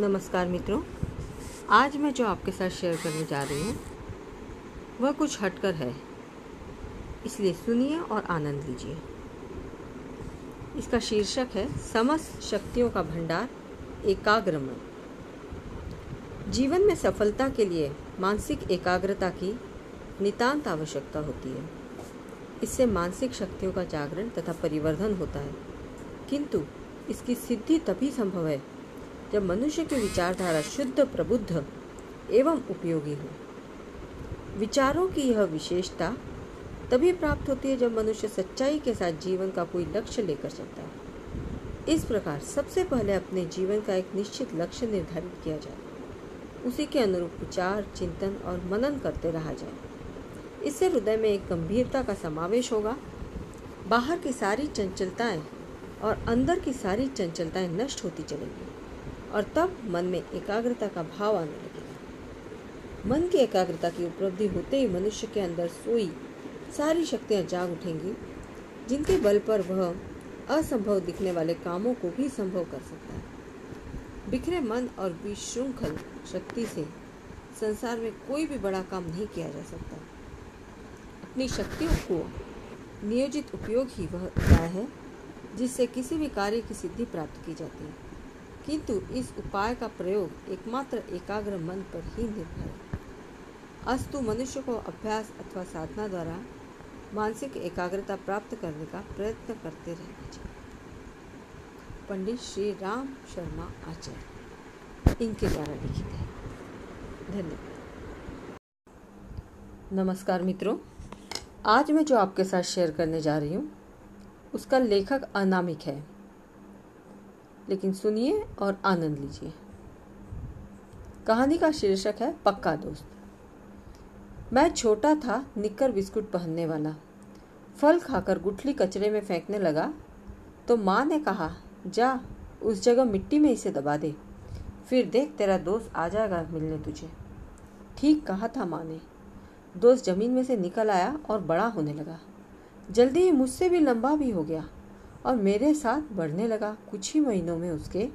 नमस्कार मित्रों। आज मैं जो आपके साथ शेयर करने जा रही हूँ, वह कुछ हटकर है। इसलिए सुनिए और आनंद लीजिए। इसका शीर्षक है, समस्त शक्तियों का भंडार, एकाग्र मन। जीवन में सफलता के लिए मानसिक एकाग्रता की नितांत आवश्यकता होती है। इससे मानसिक शक्तियों का जागरण तथा परिवर्धन होता है। किंतु इसकी सिद्धि तभी संभव है जब मनुष्य की विचारधारा शुद्ध, प्रबुद्ध एवं उपयोगी हो। विचारों की यह विशेषता तभी प्राप्त होती है जब मनुष्य सच्चाई के साथ जीवन का कोई लक्ष्य लेकर चलता है। इस प्रकार सबसे पहले अपने जीवन का एक निश्चित लक्ष्य निर्धारित किया जाए। उसी के अनुरूप विचार, चिंतन और मनन करते रहा जाए। इससे हृदय में एक गंभीरता का समावेश होगा। बाहर की सारी चंचलताएँ और अंदर की सारी चंचलताएँ नष्ट होती चलेंगी। और तब मन में एकाग्रता का भाव आने लगेगा। मन की एकाग्रता की उपलब्धि होते ही मनुष्य के अंदर सोई सारी शक्तियाँ जाग उठेंगी, जिनके बल पर वह असंभव दिखने वाले कामों को भी संभव कर सकता है। बिखरे मन और विशृंखल शक्ति से संसार में कोई भी बड़ा काम नहीं किया जा सकता। अपनी शक्तियों को नियोजित उपयोग ही वह है, जिससे किसी भी कार्य की सिद्धि प्राप्त की जाती है। किंतु इस उपाय का प्रयोग एकमात्र एकाग्र मन पर ही निर्भर है। अस्तु मनुष्य को अभ्यास अथवा साधना द्वारा मानसिक एकाग्रता प्राप्त करने का प्रयत्न करते रहना चाहिए। पंडित श्री राम शर्मा आचार्य, इनके द्वारा लिखित है। धन्यवाद। नमस्कार मित्रों, आज मैं जो आपके साथ शेयर करने जा रही हूँ, उसका लेखक अनामिक है। लेकिन सुनिए और आनंद लीजिए। कहानी का शीर्षक है, पक्का दोस्त। मैं छोटा था, निक्कर बिस्कुट पहनने वाला। फल खाकर गुठली कचरे में फेंकने लगा तो माँ ने कहा, जा, उस जगह मिट्टी में इसे दबा दे। फिर देख, तेरा दोस्त आ जाएगा मिलने तुझे। ठीक कहा था माँ ने। दोस्त ज़मीन में से निकल आया और बड़ा होने लगा। जल्दी ही मुझसे भी लंबा भी हो गया। और मेरे साथ बढ़ने लगा। कुछ ही महीनों में उसके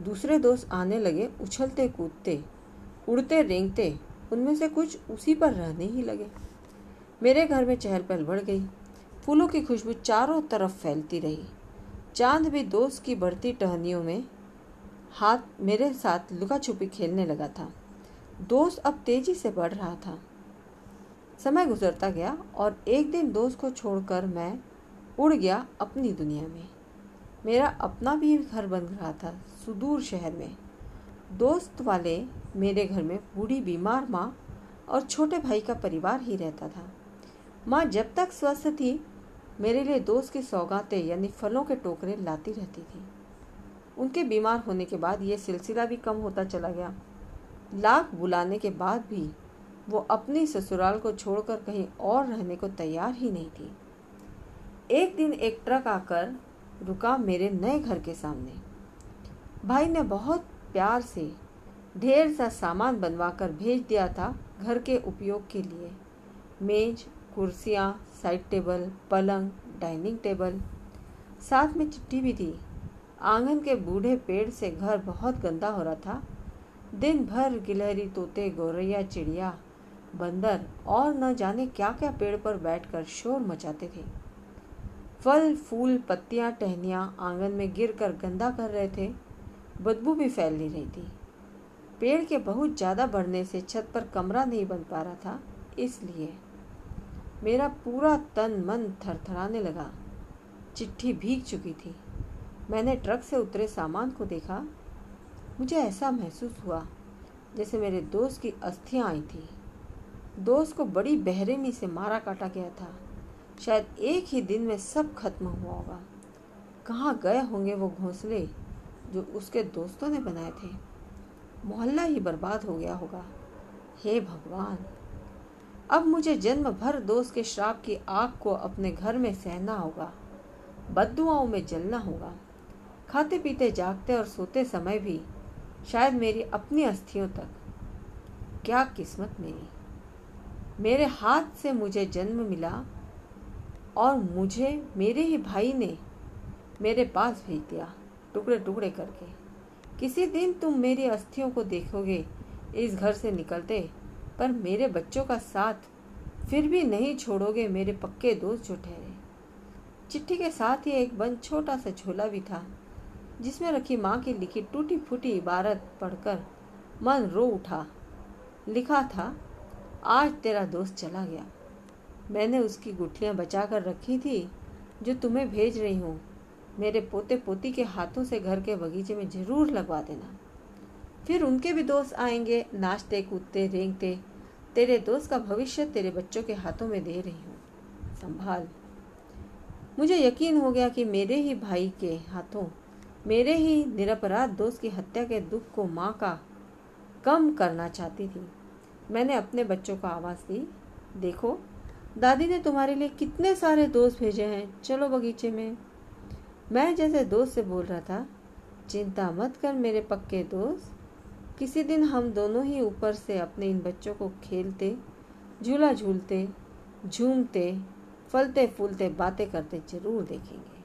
दूसरे दोस्त आने लगे, उछलते कूदते, उड़ते रेंगते, उनमें से कुछ उसी पर रहने ही लगे। मेरे घर में चहल पहल बढ़ गई। फूलों की खुशबू चारों तरफ़ फैलती रही। चाँद भी दोस्त की बढ़ती टहनियों में हाथ मेरे साथ लुका छुपी खेलने लगा था। दोस्त अब तेज़ी से बढ़ रहा था। समय गुजरता गया और एक दिन दोस्त को छोड़कर मैं उड़ गया अपनी दुनिया में। मेरा अपना भी घर बन रहा था सुदूर शहर में। दोस्त वाले मेरे घर में बूढ़ी बीमार माँ और छोटे भाई का परिवार ही रहता था। माँ जब तक स्वस्थ थी, मेरे लिए दोस्त की सौगातें यानी फलों के टोकरे लाती रहती थी। उनके बीमार होने के बाद ये सिलसिला भी कम होता चला गया। लाख बुलाने के बाद भी वो अपनी ससुराल को छोड़कर कहीं और रहने को तैयार ही नहीं थी। एक दिन एक ट्रक आकर रुका मेरे नए घर के सामने। भाई ने बहुत प्यार से ढेर सा सामान बनवाकर भेज दिया था घर के उपयोग के लिए। मेज, कुर्सियाँ, साइड टेबल, पलंग, डाइनिंग टेबल, साथ में चिट्ठी भी थी। आँगन के बूढ़े पेड़ से घर बहुत गंदा हो रहा था। दिन भर गिलहरी तोते, गौरैया, चिड़िया, बंदर और न जाने क्या क्या पेड़ पर बैठकर शोर मचाते थे। फल, फूल, पत्तियाँ, टहनियाँ आँगन में गिर कर गंदा कर रहे थे। बदबू भी फैल नहीं रही थी। पेड़ के बहुत ज़्यादा बढ़ने से छत पर कमरा नहीं बन पा रहा था, इसलिए मेरा पूरा तन मन थरथराने लगा। चिट्ठी भीग चुकी थी। मैंने ट्रक से उतरे सामान को देखा। मुझे ऐसा महसूस हुआ जैसे मेरे दोस्त की अस्थियाँ आई थी। दोस्त को बड़ी बहरेमी से मारा काटा गया था। शायद एक ही दिन में सब खत्म हुआ होगा। कहाँ गए होंगे वो घोंसले जो उसके दोस्तों ने बनाए थे? मोहल्ला ही बर्बाद हो गया होगा। हे भगवान! अब मुझे जन्म भर दोस्त के श्राप की आग को अपने घर में सहना होगा। बदुआओं में जलना होगा। खाते पीते जागते और सोते समय भी शायद मेरी अपनी अस्थियों तक। क्या किस्मत मेरी। मेरे हाथ से मुझे जन्म मिला और मुझे, मेरे ही भाई ने मेरे पास भेज दिया टुकड़े टुकड़े करके। किसी दिन तुम मेरी अस्थियों को देखोगे, इस घर से निकलते, पर मेरे बच्चों का साथ फिर भी नहीं छोड़ोगे मेरे पक्के दोस्त जो ठहरे। चिट्ठी के साथ ही एक बंद छोटा सा झोला भी था, जिसमें रखी माँ की लिखी टूटी फूटी इबारत पढ़कर मन रो उठा। लिखा था, आज तेरा दोस्त चला गया। मैंने उसकी गुठलियाँ बचा कर रखी थी, जो तुम्हें भेज रही हूँ। मेरे पोते पोती के हाथों से घर के बगीचे में ज़रूर लगवा देना। फिर उनके भी दोस्त आएँगे, नाचते, कूदते, रेंगते। तेरे दोस्त का भविष्य तेरे बच्चों के हाथों में दे रही हूँ। संभाल। मुझे यकीन हो गया कि मेरे ही भाई के हाथों, मेरे ही निरपराध दोस्त की हत्या के दुख को माँ का कम करना चाहती थी। मैंने अपने बच्चों को आवाज़ दी, देखो दादी ने तुम्हारे लिए कितने सारे दोस्त भेजे हैं? चलो बगीचे में। मैं जैसे दोस्त से बोल रहा था, चिंता मत कर मेरे पक्के दोस्त। किसी दिन हम दोनों ही ऊपर से अपने इन बच्चों को खेलते, झूला झूलते, झूमते फलते फूलते बातें करते ज़रूर देखेंगे।